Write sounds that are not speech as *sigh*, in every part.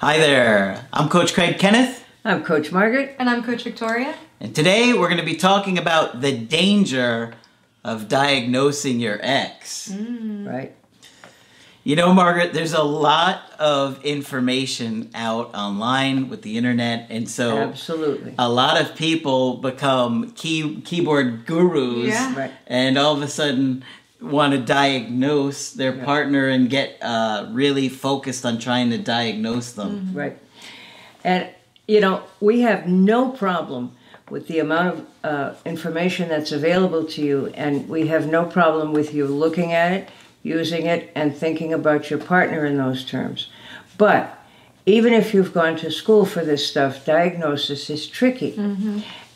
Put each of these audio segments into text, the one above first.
Hi there, I'm Coach Craig Kenneth. I'm Coach Margaret. And I'm Coach Victoria. And today we're going to be talking about the danger of diagnosing your ex. Mm. Right. You know, Margaret, there's a lot of information out online with the internet, and so Absolutely. a lot of people become key keyboard gurus, Yeah. Right. and all of a sudden want to diagnose their partner and get uh, really focused on trying to diagnose them. Right. And, you know, we have no problem with the amount of uh, information that's available to you, and we have no problem with you looking at it, using it, and thinking about your partner in those terms. But even if you've gone to school for this stuff, diagnosis is tricky.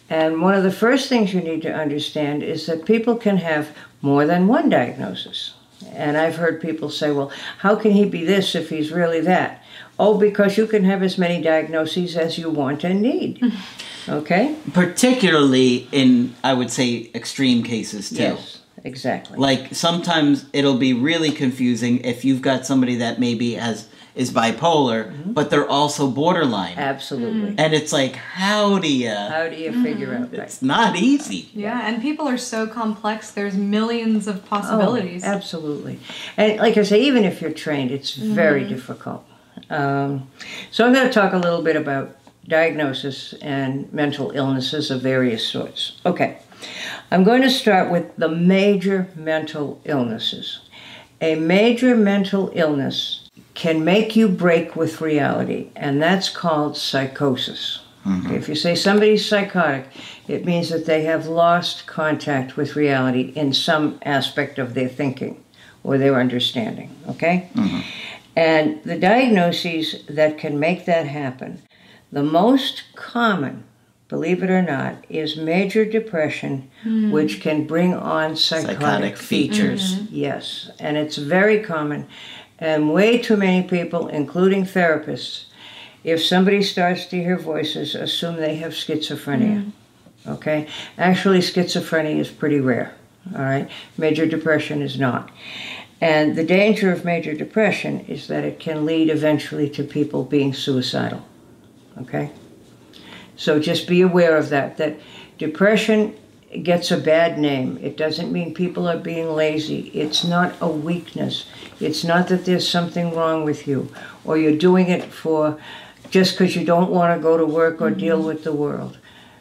And one of the first things you need to understand is that people can have more than one diagnosis. And I've heard people say, well, how can he be this if he's really that? Oh, because you can have as many diagnoses as you want and need. *laughs* Okay? Particularly in, I would say, extreme cases too. Yes, exactly. Like sometimes it'll be really confusing if you've got somebody that maybe has is bipolar, mm-hmm. but they're also borderline. Absolutely. Mm. And it's like, how do you? How do you figure mm. out that? It's not easy. Yeah, and people are so complex. There's millions of possibilities. Oh, absolutely. And like I say, even if you're trained, it's very mm-hmm. difficult. Um, so I'm going to talk a little bit about diagnosis and mental illnesses of various sorts. Okay. I'm going to start with the major mental illnesses. A major mental illness can make you break with reality, and that's called psychosis. Okay, If you say somebody's psychotic, it means that they have lost contact with reality in some aspect of their thinking or their understanding. Okay? Mm-hmm. And the diagnoses that can make that happen, the most common, believe it or not, is major depression, hmm. which can bring on psychotic, Psychotic features. Mm-hmm. Yes, and it's very common. And way too many people, including therapists, if somebody starts to hear voices, assume they have schizophrenia. Mm. Okay? Actually, schizophrenia is pretty rare. All right? Major depression is not. And the danger of major depression is that it can lead eventually to people being suicidal. Okay? So just be aware of that. That depression gets a bad name. It doesn't mean people are being lazy. It's not a weakness. It's not that there's something wrong with you or you're doing it for just because you don't want to go to work or deal mm-hmm. with the world.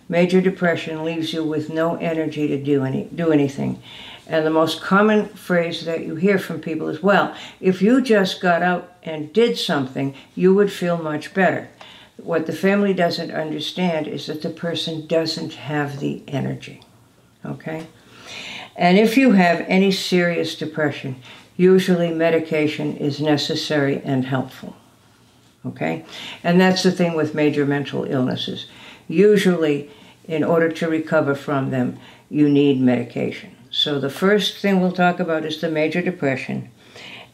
Major depression leaves you with no energy to do any do anything. And the most common phrase that you hear from people is, well, if you just got out and did something, you would feel much better. What the family doesn't understand is that the person doesn't have the energy. Okay? And if you have any serious depression, usually medication is necessary and helpful. Okay? And that's the thing with major mental illnesses. Usually, in order to recover from them, you need medication. So the first thing we'll talk about is the major depression.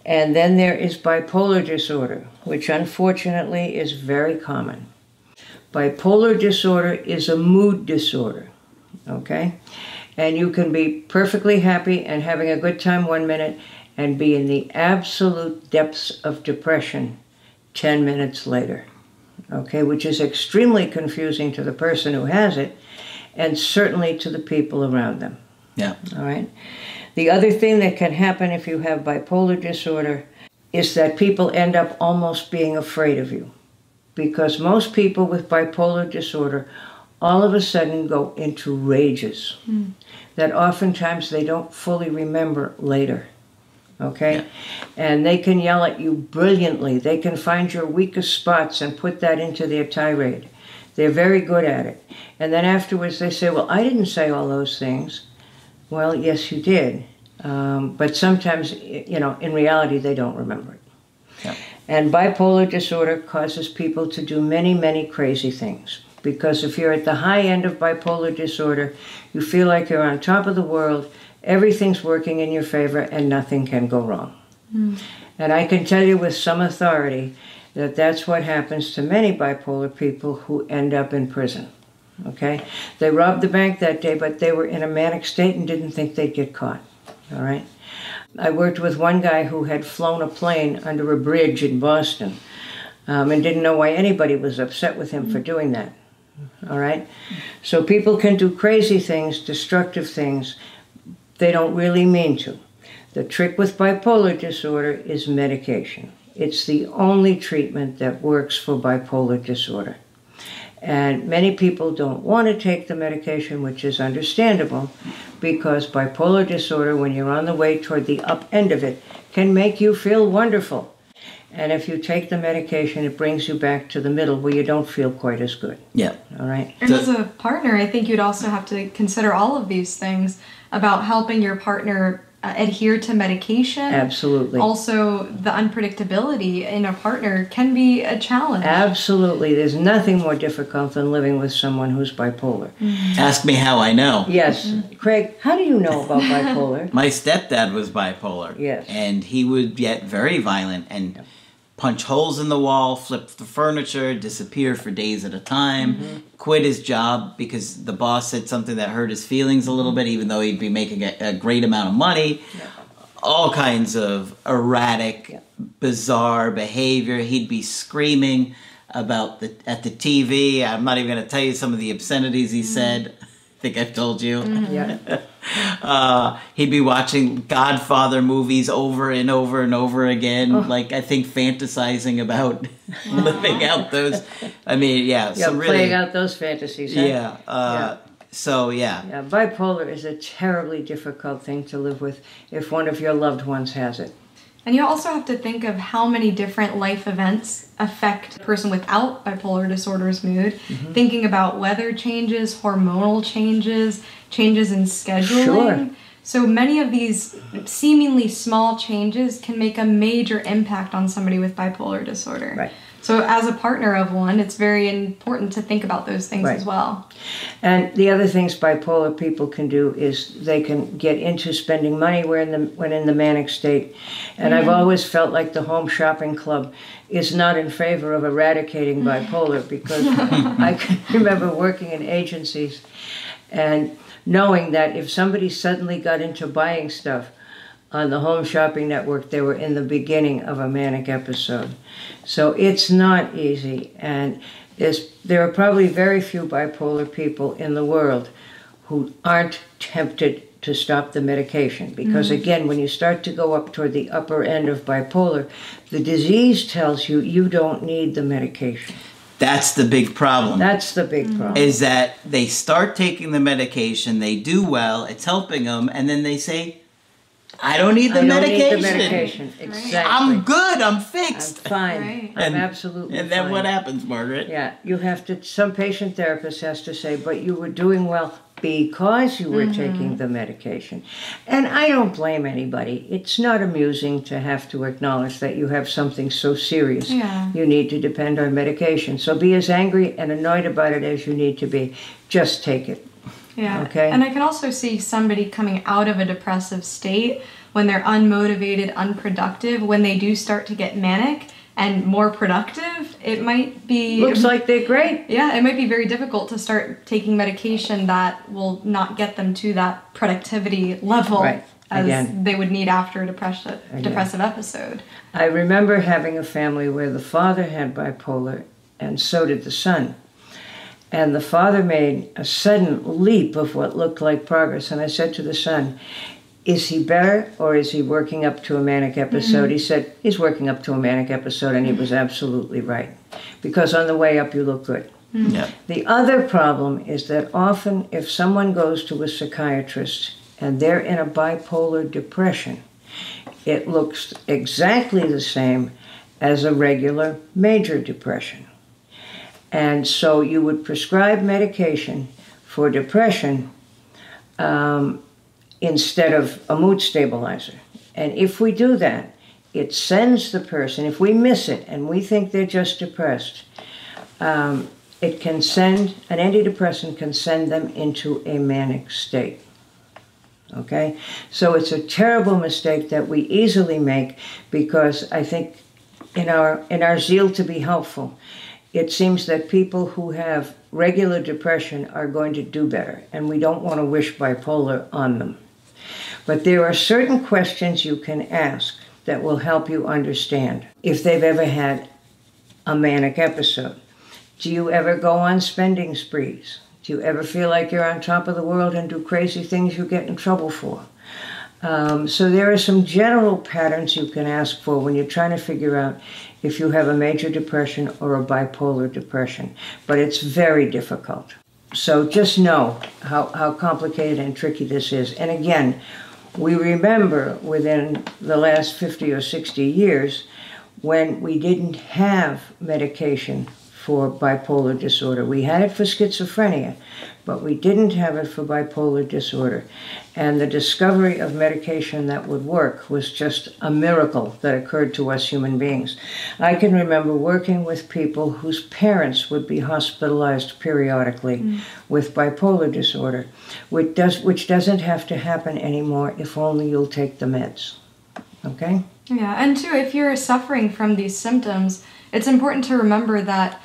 And then there is bipolar disorder, which unfortunately is very common. Bipolar disorder is a mood disorder, okay? And you can be perfectly happy and having a good time one minute and be in the absolute depths of depression 10 minutes later, okay? Which is extremely confusing to the person who has it and certainly to the people around them. Yeah. All right. The other thing that can happen if you have bipolar disorder is that people end up almost being afraid of you. Because most people with bipolar disorder all of a sudden go into rages that oftentimes they don't fully remember later. Okay? And they can yell at you brilliantly. They can find your weakest spots and put that into their tirade. They're very good at it. And then afterwards they say, Well, I didn't say all those things. Well, yes, you did. Um, but sometimes, you know, in reality, they don't remember it. Yeah. And bipolar disorder causes people to do many, many crazy things. Because if you're at the high end of bipolar disorder, you feel like you're on top of the world, everything's working in your favor, and nothing can go wrong. And I can tell you with some authority that that's what happens to many bipolar people who end up in prison. Okay? They robbed the bank that day, but they were in a manic state and didn't think they'd get caught. All right? I worked with one guy who had flown a plane under a bridge in Boston um, and didn't know why anybody was upset with him for doing that. All right? So people can do crazy things, destructive things, they don't really mean to. The trick with bipolar disorder is medication. It's the only treatment that works for bipolar disorder. And many people don't want to take the medication, which is understandable, because bipolar disorder, when you're on the way toward the up end of it, can make you feel wonderful. And if you take the medication, it brings you back to the middle where you don't feel quite as good. Yeah. All right? And So- as a partner, I think you'd also have to consider all of these things about helping your partner uh, adhere to medication. Absolutely. Also, the unpredictability in a partner can be a challenge. Absolutely. There's nothing more difficult than living with someone who's bipolar. Ask me how I know. Yes. Craig, how do you know about bipolar? *laughs* My stepdad was bipolar. Yes. And he would get very violent and punch holes in the wall, flip the furniture, disappear for days at a time, Mm-hmm. quit his job because the boss said something that hurt his feelings a little bit, even though he'd be making a, a great amount of money. All kinds of erratic, Yeah. bizarre behavior. He'd be screaming about the at the TV. I'm not even going to tell you some of the obscenities he said. I think I've told you. Yeah. *laughs* Uh, he'd be watching Godfather movies over and over and over again, Oh. like I think fantasizing about *laughs* *laughs* living out those. I mean, yeah, Yeah, some really, playing out those fantasies. huh? yeah. Uh, So yeah, Yeah, bipolar is a terribly difficult thing to live with if one of your loved ones has it. And you also have to think of how many different life events affect a person without bipolar disorder's mood. Mm-hmm. Thinking about weather changes, hormonal changes, changes in scheduling. Sure. So many of these seemingly small changes can make a major impact on somebody with bipolar disorder. Right. So as a partner of one, it's very important to think about those things Right. as well. And the other things bipolar people can do is they can get into spending money when in the when in the manic state. And I've mm-hmm. always felt like the Home Shopping Club is not in favor of eradicating *laughs* bipolar because I can *laughs* remember working in agencies and knowing that if somebody suddenly got into buying stuff on the Home Shopping Network, they were in the beginning of a manic episode. So it's not easy, and there are probably very few bipolar people in the world who aren't tempted to stop the medication. Because mm-hmm. again, when you start to go up toward the upper end of bipolar, the disease tells you you don't need the medication. that's the big problem. That's the big mm-hmm. problem. is that they start taking the medication, they do well, it's helping them, and then they say, "I don't need the I don't medication. need the medication. Exactly. I'm good. I'm I'm fixed." fine. Right. I'm And- absolutely and then fine. what happens, Margaret? Yeah, you have to. Some patient therapist has to say, "But you were doing well because you were mm-hmm. taking the medication," and I don't blame anybody. It's not amusing to have to acknowledge that you have something so serious Yeah. you need to depend on medication. So be as angry and annoyed about it as you need to be. Just take it. Yeah. Okay. And I can also see somebody coming out of a depressive state when they're unmotivated, unproductive, when they do start to get manic and more productive, it might be Looks like they're great. yeah, it might be very difficult to start taking medication that will not get them to that productivity level Right. as Again. they would need after a depressive depressive episode. I remember having a family where the father had bipolar and so did the son. And the father made a sudden leap of what looked like progress. And I said to the son, Is he better or is he working up to a manic episode? He said, He's working up to a manic episode. And he was absolutely right. Because on the way up, you look good. Yeah. The other problem is that often, if someone goes to a psychiatrist and they're in a bipolar depression, it looks exactly the same as a regular major depression. And so you would prescribe medication for depression, um, instead of a mood stabilizer. And if we do that, it sends the person, if we miss it and we think they're just depressed, um, it can send, an antidepressant can send them into a manic state. Okay? So it's a terrible mistake that we easily make because I think in our in our zeal to be helpful, it seems that people who have regular depression are going to do better, and we don't want to wish bipolar on them. But there are certain questions you can ask that will help you understand if they've ever had a manic episode. Do you ever go on spending sprees? Do you ever feel like you're on top of the world and do crazy things you get in trouble for? Um, so there are some general patterns you can ask for when you're trying to figure out if you have a major depression or a bipolar depression. But it's very difficult. So just know how, how complicated and tricky this is. And again, we remember within the last 50 or 60 years when we didn't have medication for bipolar disorder. We had it for schizophrenia, but we didn't have it for bipolar disorder. And the discovery of medication that would work was just a miracle that occurred to us human beings. I can remember working with people whose parents would be hospitalized periodically mm. with bipolar disorder, which, does, which doesn't have to happen anymore if only you'll take the meds. Okay? Yeah, and too, if you're suffering from these symptoms, it's important to remember that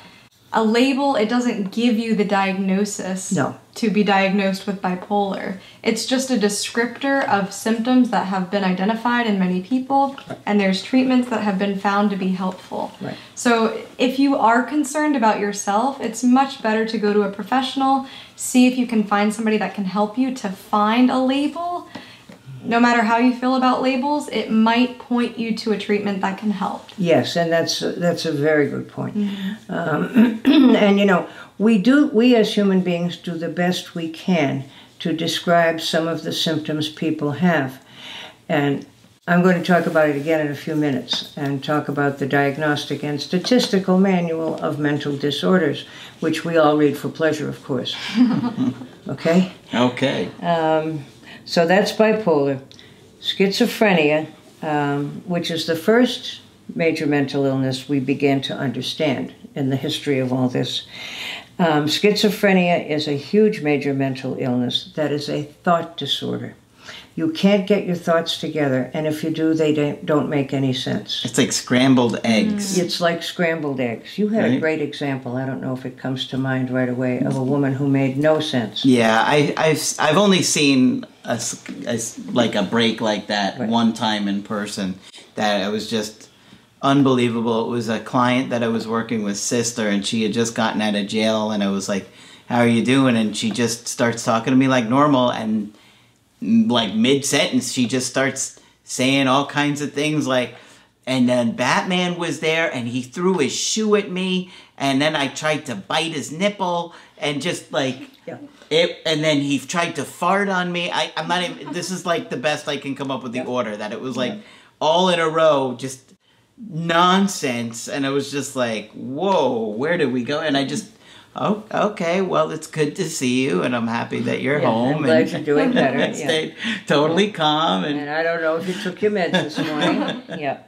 a label it doesn't give you the diagnosis no. to be diagnosed with bipolar it's just a descriptor of symptoms that have been identified in many people and there's treatments that have been found to be helpful right. so if you are concerned about yourself it's much better to go to a professional see if you can find somebody that can help you to find a label no matter how you feel about labels, it might point you to a treatment that can help. Yes, and that's that's a very good point. Mm-hmm. Um, *clears throat* and you know, we do we as human beings do the best we can to describe some of the symptoms people have, and I'm going to talk about it again in a few minutes and talk about the Diagnostic and Statistical Manual of Mental Disorders, which we all read for pleasure, of course. *laughs* okay. Okay. Um, so that's bipolar. Schizophrenia, um, which is the first major mental illness we began to understand in the history of all this. Um, schizophrenia is a huge major mental illness that is a thought disorder. You can't get your thoughts together, and if you do, they don't make any sense. It's like scrambled eggs. Mm. It's like scrambled eggs. You had right? a great example. I don't know if it comes to mind right away of a woman who made no sense. Yeah, I, have I've only seen a, a, like a break like that right. one time in person. That it was just unbelievable. It was a client that I was working with, sister, and she had just gotten out of jail, and I was like, "How are you doing?" And she just starts talking to me like normal, and mm, like mid sentence, she just starts saying all kinds of things like, and then Batman was there and he threw his shoe at me, and then I tried to bite his nipple, and just like, yeah. It, and then he tried to fart on me. I, I'm not even. This is like the best I can come up with the order. That it was like all in a row, just nonsense, and I was just like, whoa, where did we go? And I just oh, okay, well, it's good to see you, and I'm happy that you're yeah, home. I'm glad and, you're doing *laughs* better. and stayed totally calm. And, and I don't know if you took your meds this morning. *laughs* yeah.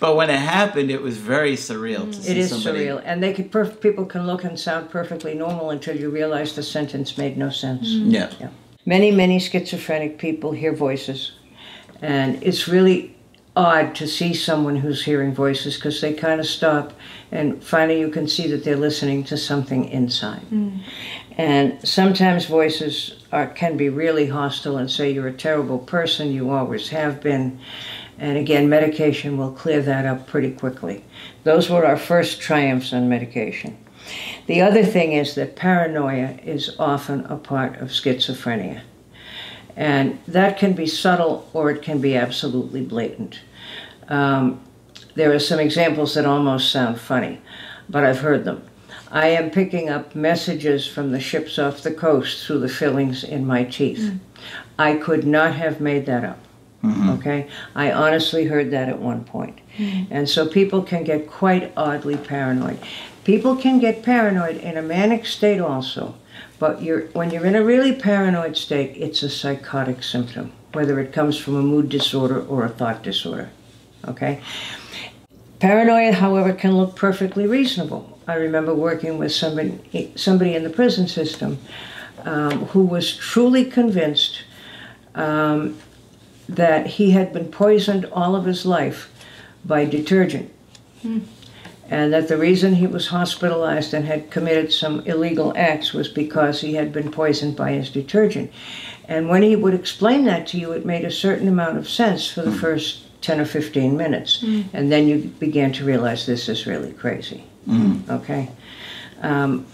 But when it happened, it was very surreal to see It is somebody. surreal, and they could perf- people can look and sound perfectly normal until you realize the sentence made no sense. Mm-hmm. Yeah. yeah. Many, many schizophrenic people hear voices, and it's really odd to see someone who's hearing voices because they kind of stop and finally you can see that they're listening to something inside. Mm. And sometimes voices are, can be really hostile and say you're a terrible person, you always have been. And again, medication will clear that up pretty quickly. Those were our first triumphs on medication. The other thing is that paranoia is often a part of schizophrenia. And that can be subtle or it can be absolutely blatant. Um, there are some examples that almost sound funny, but I've heard them. I am picking up messages from the ships off the coast through the fillings in my teeth. Mm. I could not have made that up. Mm-hmm. Okay? I honestly heard that at one point. Mm. And so people can get quite oddly paranoid. People can get paranoid in a manic state also. But you're, when you're in a really paranoid state, it's a psychotic symptom. whether it comes from a mood disorder or a thought disorder. Okay? Paranoia, however, can look perfectly reasonable. I remember working with somebody, somebody in the prison system um, who was truly convinced um, that he had been poisoned all of his life by detergent. Mm. And that the reason he was hospitalized and had committed some illegal acts was because he had been poisoned by his detergent. And when he would explain that to you, it made a certain amount of sense for the mm. first 10 or 15 minutes. Mm. And then you began to realize this is really crazy. Mm. Okay? Um,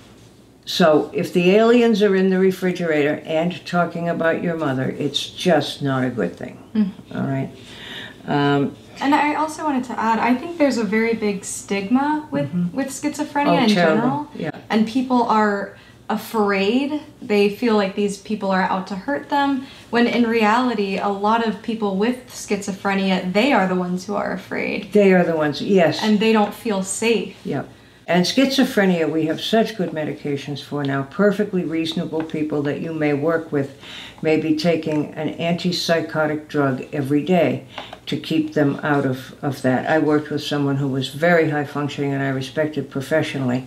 so if the aliens are in the refrigerator and talking about your mother, it's just not a good thing. Mm. All right? Um, and I also wanted to add, I think there's a very big stigma with, mm-hmm. with schizophrenia oh, in terrible. general. Yeah. And people are afraid. They feel like these people are out to hurt them. When in reality, a lot of people with schizophrenia, they are the ones who are afraid. They are the ones, yes. And they don't feel safe. Yep. And schizophrenia, we have such good medications for now. Perfectly reasonable people that you may work with may be taking an antipsychotic drug every day to keep them out of, of that. I worked with someone who was very high functioning and I respected professionally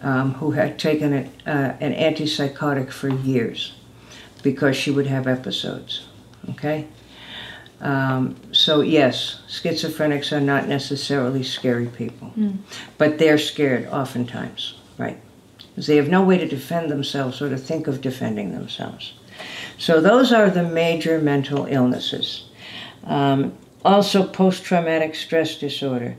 um, who had taken it, uh, an antipsychotic for years because she would have episodes. Okay? Um, so, yes, schizophrenics are not necessarily scary people, mm. but they're scared oftentimes, right? Because they have no way to defend themselves or to think of defending themselves. So, those are the major mental illnesses. Um, also, post traumatic stress disorder,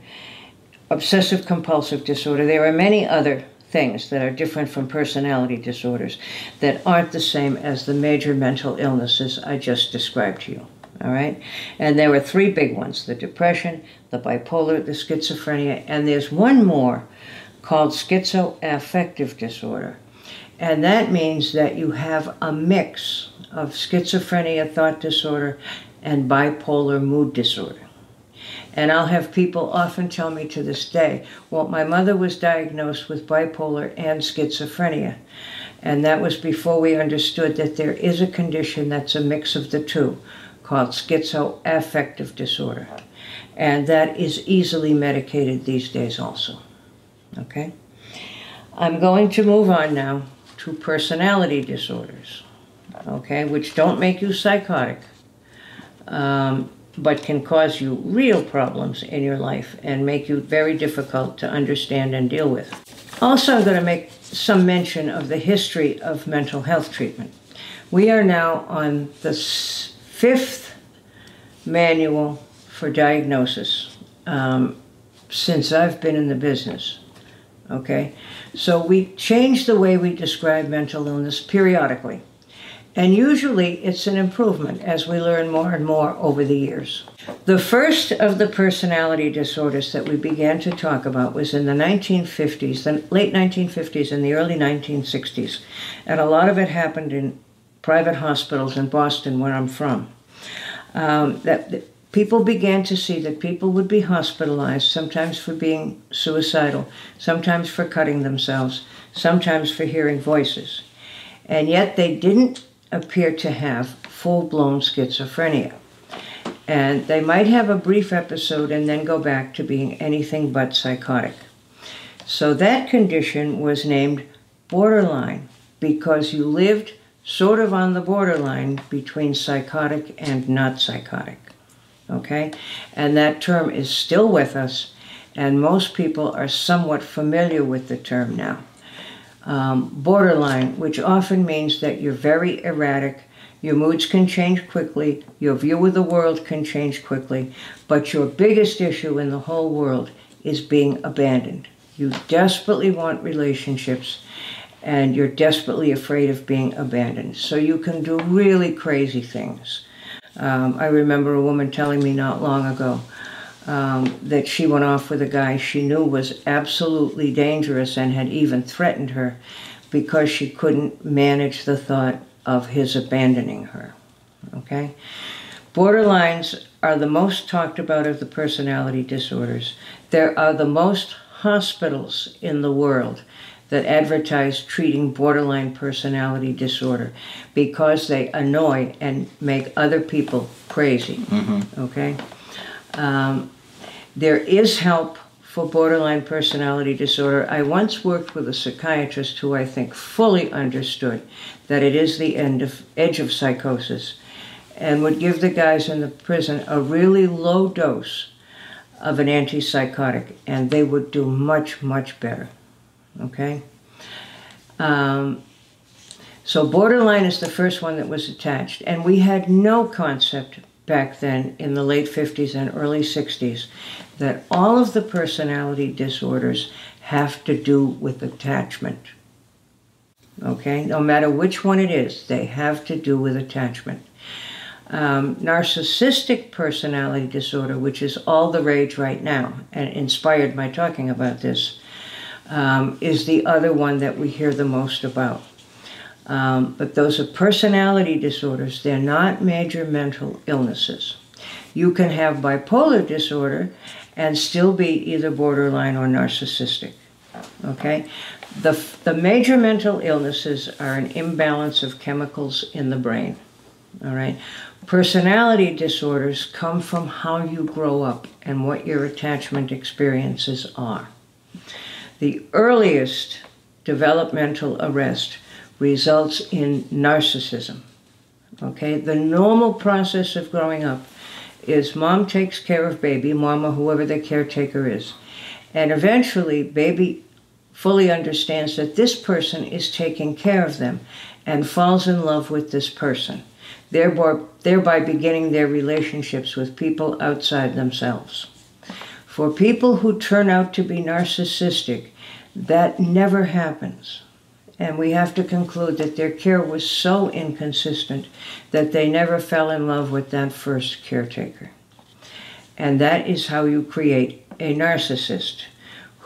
obsessive compulsive disorder. There are many other things that are different from personality disorders that aren't the same as the major mental illnesses I just described to you. All right? And there were three big ones the depression, the bipolar, the schizophrenia, and there's one more called schizoaffective disorder. And that means that you have a mix of schizophrenia, thought disorder, and bipolar mood disorder. And I'll have people often tell me to this day, well, my mother was diagnosed with bipolar and schizophrenia. And that was before we understood that there is a condition that's a mix of the two called schizoaffective disorder. And that is easily medicated these days also. Okay? I'm going to move on now to personality disorders, okay, which don't make you psychotic. Um, but can cause you real problems in your life and make you very difficult to understand and deal with. Also, I'm going to make some mention of the history of mental health treatment. We are now on the fifth manual for diagnosis um, since I've been in the business. Okay? So we change the way we describe mental illness periodically. And usually it's an improvement as we learn more and more over the years. The first of the personality disorders that we began to talk about was in the 1950s, the late 1950s and the early 1960s. And a lot of it happened in private hospitals in Boston, where I'm from. Um, that, that people began to see that people would be hospitalized, sometimes for being suicidal, sometimes for cutting themselves, sometimes for hearing voices. And yet they didn't appear to have full blown schizophrenia. And they might have a brief episode and then go back to being anything but psychotic. So that condition was named borderline because you lived sort of on the borderline between psychotic and not psychotic. Okay? And that term is still with us, and most people are somewhat familiar with the term now um, borderline, which often means that you're very erratic. Your moods can change quickly, your view of the world can change quickly, but your biggest issue in the whole world is being abandoned. You desperately want relationships and you're desperately afraid of being abandoned. So you can do really crazy things. Um, I remember a woman telling me not long ago um, that she went off with a guy she knew was absolutely dangerous and had even threatened her because she couldn't manage the thought of his abandoning her. Okay? Borderlines are the most talked about of the personality disorders. There are the most hospitals in the world that advertise treating borderline personality disorder because they annoy and make other people crazy. Okay? Um, there is help for borderline personality disorder. I once worked with a psychiatrist who I think fully understood that it is the end of, edge of psychosis and would give the guys in the prison a really low dose of an antipsychotic and they would do much, much better. Okay? Um, so, borderline is the first one that was attached, and we had no concept back then in the late 50s and early 60s that all of the personality disorders have to do with attachment. Okay? No matter which one it is, they have to do with attachment. Um, narcissistic personality disorder, which is all the rage right now, and inspired by talking about this, um, is the other one that we hear the most about. Um, but those are personality disorders, they're not major mental illnesses. You can have bipolar disorder and still be either borderline or narcissistic. Okay? The, the major mental illnesses are an imbalance of chemicals in the brain. All right? Personality disorders come from how you grow up and what your attachment experiences are. The earliest developmental arrest results in narcissism. Okay, the normal process of growing up is mom takes care of baby, mama, whoever the caretaker is, and eventually baby fully understands that this person is taking care of them and falls in love with this person, thereby, thereby beginning their relationships with people outside themselves. For people who turn out to be narcissistic, that never happens. And we have to conclude that their care was so inconsistent that they never fell in love with that first caretaker. And that is how you create a narcissist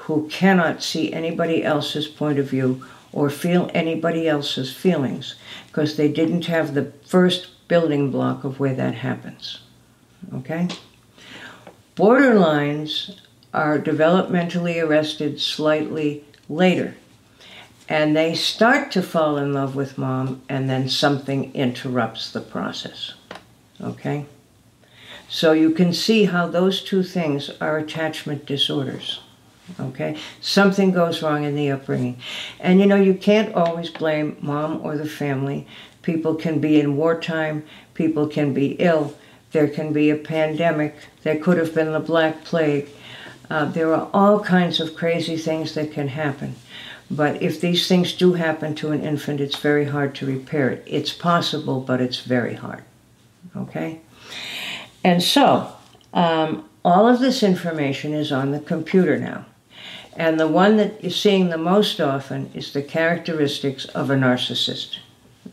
who cannot see anybody else's point of view or feel anybody else's feelings because they didn't have the first building block of where that happens. Okay? Borderlines are developmentally arrested slightly later. And they start to fall in love with mom, and then something interrupts the process. Okay? So you can see how those two things are attachment disorders. Okay? Something goes wrong in the upbringing. And you know, you can't always blame mom or the family. People can be in wartime, people can be ill, there can be a pandemic, there could have been the Black Plague. Uh, there are all kinds of crazy things that can happen. But if these things do happen to an infant, it's very hard to repair it. It's possible, but it's very hard. Okay? And so, um, all of this information is on the computer now. And the one that you're seeing the most often is the characteristics of a narcissist.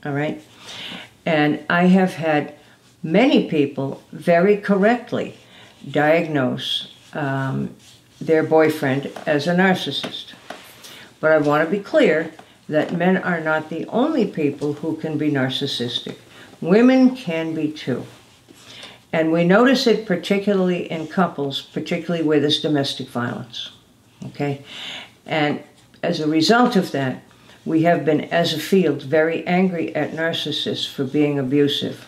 All right? And I have had many people very correctly diagnose um, their boyfriend as a narcissist. But I want to be clear that men are not the only people who can be narcissistic. Women can be too. And we notice it particularly in couples, particularly where there's domestic violence. Okay? And as a result of that, we have been, as a field, very angry at narcissists for being abusive.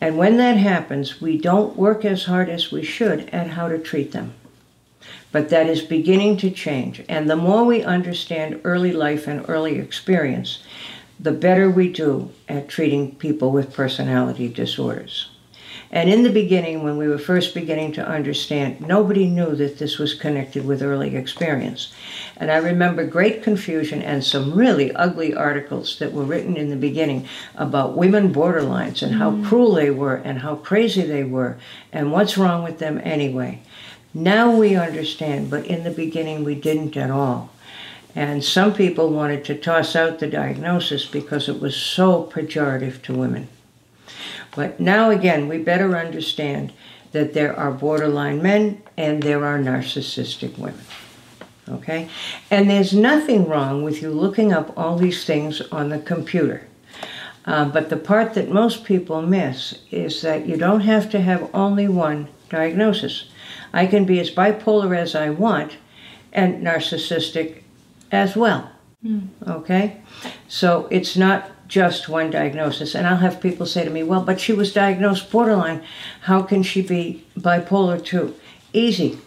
And when that happens, we don't work as hard as we should at how to treat them. But that is beginning to change. And the more we understand early life and early experience, the better we do at treating people with personality disorders. And in the beginning, when we were first beginning to understand, nobody knew that this was connected with early experience. And I remember great confusion and some really ugly articles that were written in the beginning about women borderlines and how mm. cruel they were and how crazy they were and what's wrong with them anyway. Now we understand, but in the beginning we didn't at all. And some people wanted to toss out the diagnosis because it was so pejorative to women. But now again, we better understand that there are borderline men and there are narcissistic women. Okay? And there's nothing wrong with you looking up all these things on the computer. Uh, but the part that most people miss is that you don't have to have only one diagnosis. I can be as bipolar as I want and narcissistic as well. Okay? So it's not just one diagnosis. And I'll have people say to me, well, but she was diagnosed borderline. How can she be bipolar too? Easy.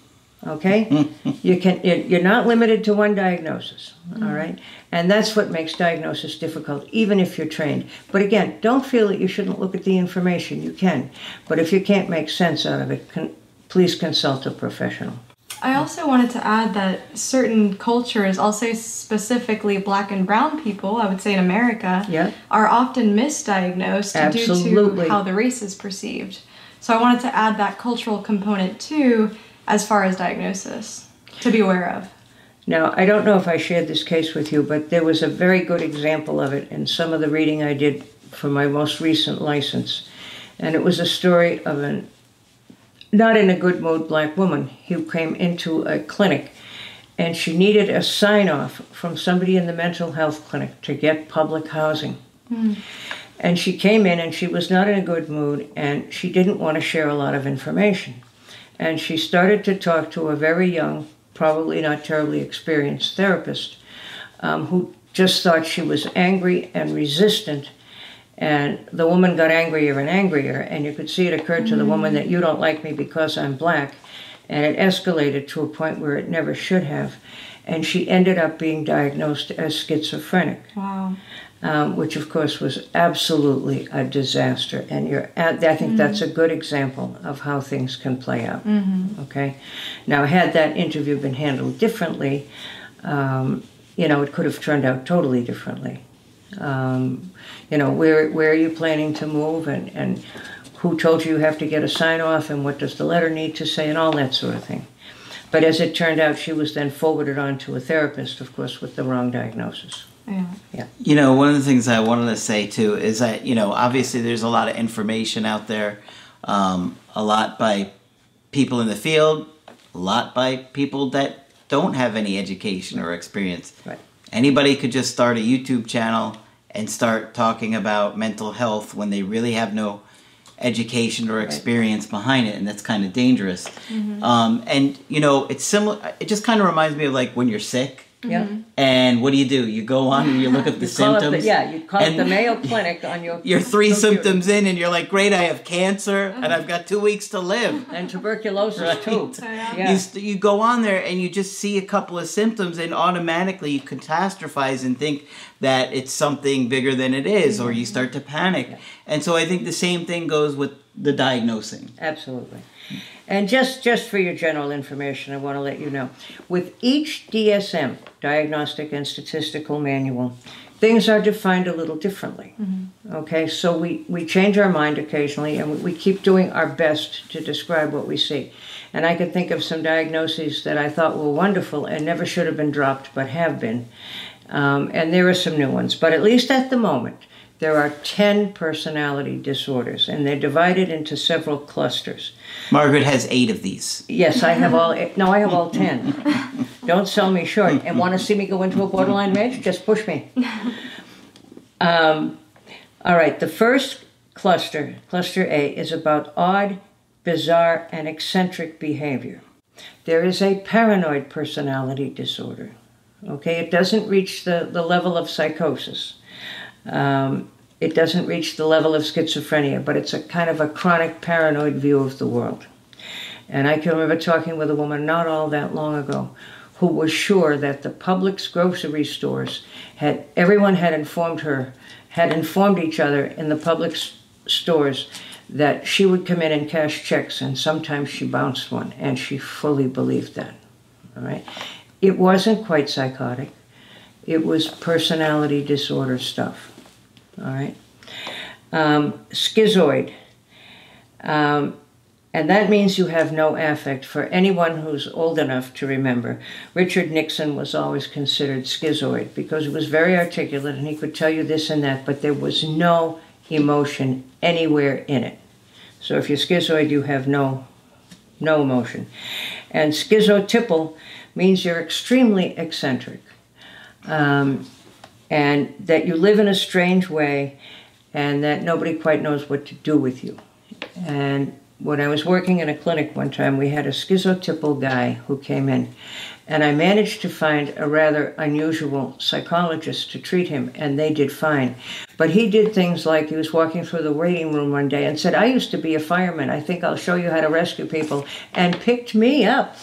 Okay? *laughs* you can you're not limited to one diagnosis. Mm-hmm. All right? And that's what makes diagnosis difficult, even if you're trained. But again, don't feel that you shouldn't look at the information. You can. But if you can't make sense out of it, con- please consult a professional. I also wanted to add that certain cultures, I'll say specifically black and brown people, I would say in America, Yeah. are often misdiagnosed due to how the race is perceived. So I wanted to add that cultural component too, as far as diagnosis, to be aware of. Now, I don't know if I shared this case with you, but there was a very good example of it in some of the reading I did for my most recent license. And it was a story of an not in a good mood black woman who came into a clinic and she needed a sign off from somebody in the mental health clinic to get public housing. And she came in and she was not in a good mood and she didn't want to share a lot of information. And she started to talk to a very young, probably not terribly experienced therapist um, who just thought she was angry and resistant. And the woman got angrier and angrier, and you could see it occurred to the woman that you don't like me because I'm black. And it escalated to a point where it never should have. And she ended up being diagnosed as schizophrenic Wow. um, which of course was absolutely a disaster. And you're at, I think that's a good example of how things can play out. Okay, now had that interview been handled differently, um, you know, it could have turned out totally differently. Um, you know, where where are you planning to move, and and who told you you have to get a sign off, and what does the letter need to say, and all that sort of thing. But as it turned out, she was then forwarded on to a therapist, of course, with the wrong diagnosis. Yeah. yeah. You know, one of the things I wanted to say too is that you know, obviously, there's a lot of information out there, um, a lot by people in the field, a lot by people that don't have any education or experience. Right. Anybody could just start a YouTube channel and start talking about mental health when they really have no education or experience behind it, and that's kind of dangerous. Um, and you know, it's similar. It just kind of reminds me of like when you're sick. Yeah. Mm-hmm. And what do you do? You go on and you look up *laughs* the You call up symptoms. the, yeah, you call up the Mayo Clinic on your *laughs* You're three computer. symptoms in, and you're like, "Great, I have cancer, oh. and I've got two weeks to live." *laughs* and tuberculosis Right. too. Yeah. Yeah. You, st- you go on there and you just see a couple of symptoms, and automatically you catastrophize and think that it's something bigger than it is, or mm-hmm. you start to panic. And so I think the same thing goes with the diagnosing. Absolutely. And just just for your general information, I want to let you know, with each DSM, Diagnostic and Statistical Manual, things are defined a little differently. Okay, so we, we change our mind occasionally and we, we keep doing our best to describe what we see. And I can think of some diagnoses that I thought were wonderful and never should have been dropped but have been. Um, and there are some new ones, but at least at the moment, there are 10 personality disorders and they're divided into several clusters. Margaret has eight of these. Yes, I have all, no, I have all 10. *laughs* Don't sell me short. And want to see me go into a borderline rage? Just push me. *laughs* Um, all right, the first cluster, cluster A, is about odd, bizarre, and eccentric behavior. There is a paranoid personality disorder. Okay, it doesn't reach the, the level of psychosis. Um, it doesn't reach the level of schizophrenia, but it's a kind of a chronic paranoid view of the world. And I can remember talking with a woman not all that long ago who was sure that the Publix grocery stores had, everyone had informed her, had informed each other in the Publix stores that she would come in and cash checks and sometimes she bounced one and she fully believed that. All right. It wasn't quite psychotic. It was personality disorder stuff. All right. Um, schizoid. Um, and that means you have no affect for anyone who's old enough to remember. Richard Nixon was always considered schizoid because he was very articulate and he could tell you this and that, but there was no emotion anywhere in it. So if you're schizoid, you have no no emotion. And schizotypal means you're extremely eccentric. Um, and that you live in a strange way and that nobody quite knows what to do with you. And when I was working in a clinic one time, we had a schizotypal guy who came in, and I managed to find a rather unusual psychologist to treat him, and they did fine. But he did things like he was walking through the waiting room one day and said, I used to be a fireman. I think I'll show you how to rescue people, and picked me up.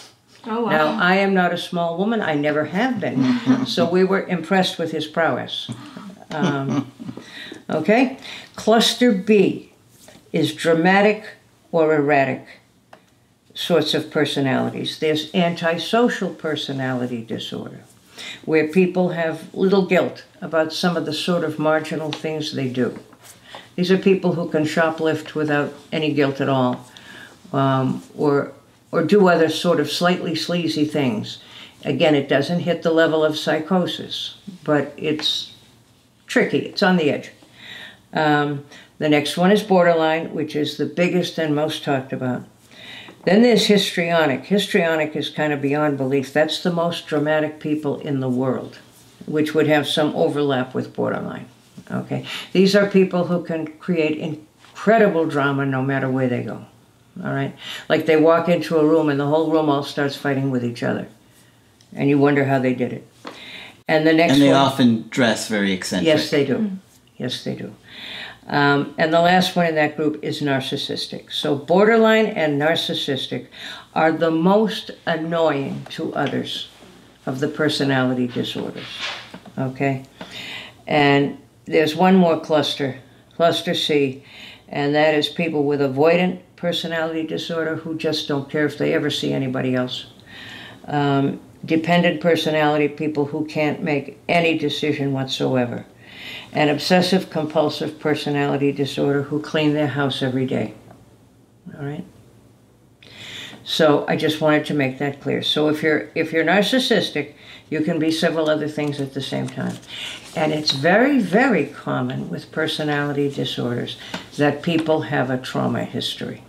Oh wow. Now, I am not a small woman, I never have been. *laughs* so we were impressed with his prowess. Um, *laughs* okay? Cluster B is dramatic or erratic sorts of personalities. There's antisocial personality disorder, where people have little guilt about some of the sort of marginal things they do. These are people who can shoplift without any guilt at all, um, or or do other sort of slightly sleazy things. Again, it doesn't hit the level of psychosis, but it's tricky. It's on the edge. Um, the next one is borderline, which is the biggest and most talked about. Then there's histrionic. Histrionic is kind of beyond belief. That's the most dramatic people in the world, which would have some overlap with borderline. Okay, these are people who can create incredible drama no matter where they go. All right, like they walk into a room and the whole room all starts fighting with each other, and you wonder how they did it. And the next And they one, often dress very eccentric. Yes, they do. Yes, they do. Um, and the last one in that group is narcissistic. So, borderline and narcissistic are the most annoying to others of the personality disorders. Okay? And there's one more cluster, cluster C, and that is people with avoidant personality disorder who just don't care if they ever see anybody else. Um, dependent personality, people who can't make any decision whatsoever and obsessive compulsive personality disorder who clean their house every day. All right? So I just wanted to make that clear. So if you're if you're narcissistic, you can be several other things at the same time. And it's very very common with personality disorders that people have a trauma history.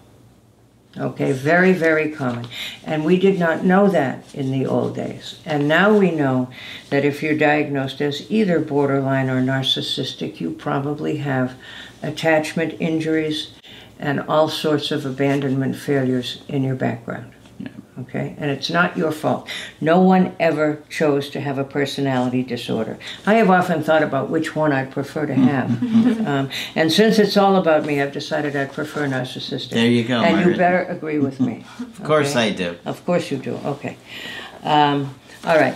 Okay, very, very common. And we did not know that in the old days. And now we know that if you're diagnosed as either borderline or narcissistic, you probably have attachment injuries and all sorts of abandonment failures in your background. Okay, and it's not your fault. No one ever chose to have a personality disorder. I have often thought about which one I'd prefer to have. um, and since it's all about me, I've decided I'd prefer narcissistic. There you go, And you better agree with me. *laughs* Of course I do. Of course you do, okay. Um, all right.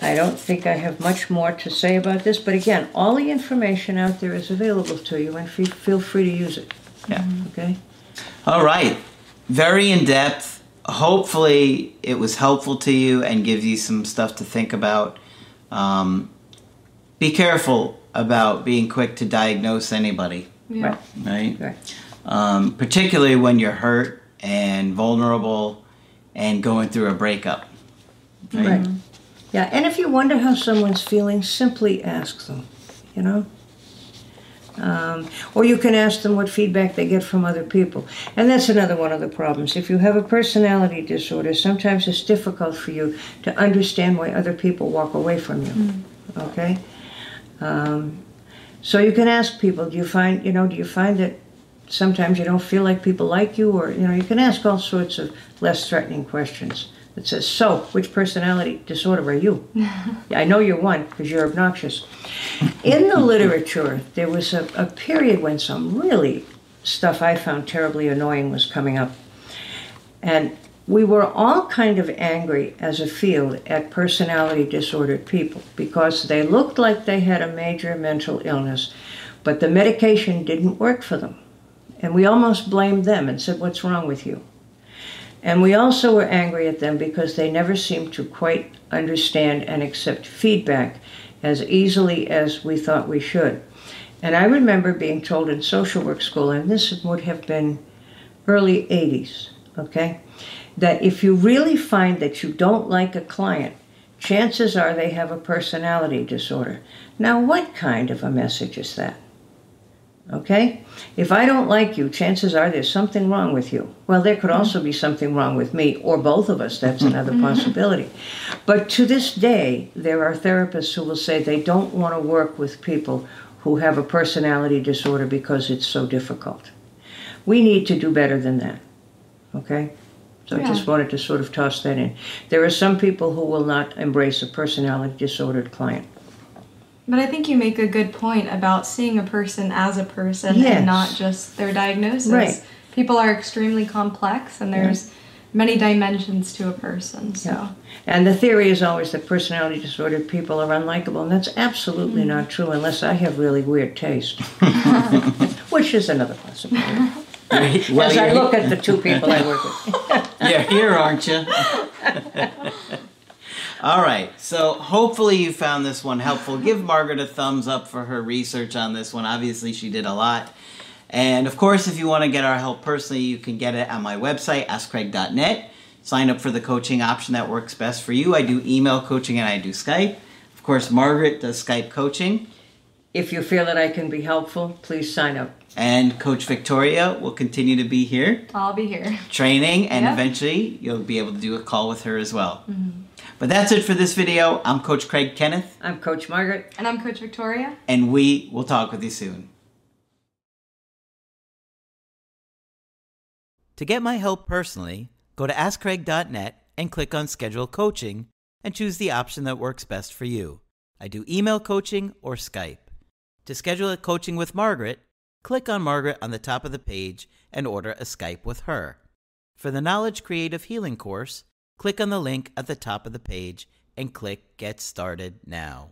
I don't think I have much more to say about this, but again, all the information out there is available to you, and fe- feel free to use it. Yeah. Okay. All right. Very in depth. Hopefully, it was helpful to you and gives you some stuff to think about. Um, be careful about being quick to diagnose anybody, Yeah. Right. right? Right. Um, particularly when you're hurt and vulnerable and going through a breakup. Right. Yeah, and if you wonder how someone's feeling, simply ask them. You know. Um, or you can ask them what feedback they get from other people. And that's another one of the problems. If you have a personality disorder, sometimes it's difficult for you to understand why other people walk away from you. Okay? Um, so you can ask people, do you find, you know, do you find that sometimes you don't feel like people like you? Or, you know, you can ask all sorts of less threatening questions that says, so, which personality disorder are you? *laughs* I know you're one because you're obnoxious. In the literature, there was a, a period when some really stuff I found terribly annoying was coming up. And we were all kind of angry as a field at personality disordered people because they looked like they had a major mental illness, but the medication didn't work for them. And we almost blamed them and said, What's wrong with you? And we also were angry at them because they never seemed to quite understand and accept feedback as easily as we thought we should. And I remember being told in social work school, and this would have been early 80s, okay, that if you really find that you don't like a client, chances are they have a personality disorder. Now, what kind of a message is that? Okay? If I don't like you, chances are there's something wrong with you. Well, there could mm-hmm. also be something wrong with me, or both of us. That's mm-hmm. another possibility. But to this day, there are therapists who will say they don't want to work with people who have a personality disorder because it's so difficult. We need to do better than that. Okay? So I just wanted to sort of toss that in. There are some people who will not embrace a personality disordered client. But I think you make a good point about seeing a person as a person Yes. and not just their diagnosis. Right. People are extremely complex and there's many dimensions to a person. So Yeah. And the theory is always that personality disordered people are unlikable, and that's absolutely mm-hmm. not true unless I have really weird taste, *laughs* *laughs* which is another possibility. *laughs* Well, As I look at the two people I work with. You're here, aren't you? All right. So hopefully you found this one helpful. Give Margaret a thumbs up for her research on this one. Obviously, she did a lot. And of course, if you want to get our help personally, you can get it on my website, askcraig.net. Sign up for the coaching option that works best for you. I do email coaching and I do Skype. Of course, Margaret does Skype coaching. If you feel that I can be helpful, please sign up. And Coach Victoria will continue to be here. I'll be here. training and Yep. eventually you'll be able to do a call with her as well. Mm-hmm. But that's it for this video. I'm Coach Craig Kenneth I'm Coach Margaret. And I'm Coach Victoria. and we will talk with you soon. To get my help personally, go to askcraig.net and click on schedule coaching and choose the option that works best for you. I do email coaching or Skype. To schedule a coaching with Margaret, click on Margaret on the top of the page and order a Skype with her. For the Knowledge Creative Healing course, click on the link at the top of the page and click Get Started Now.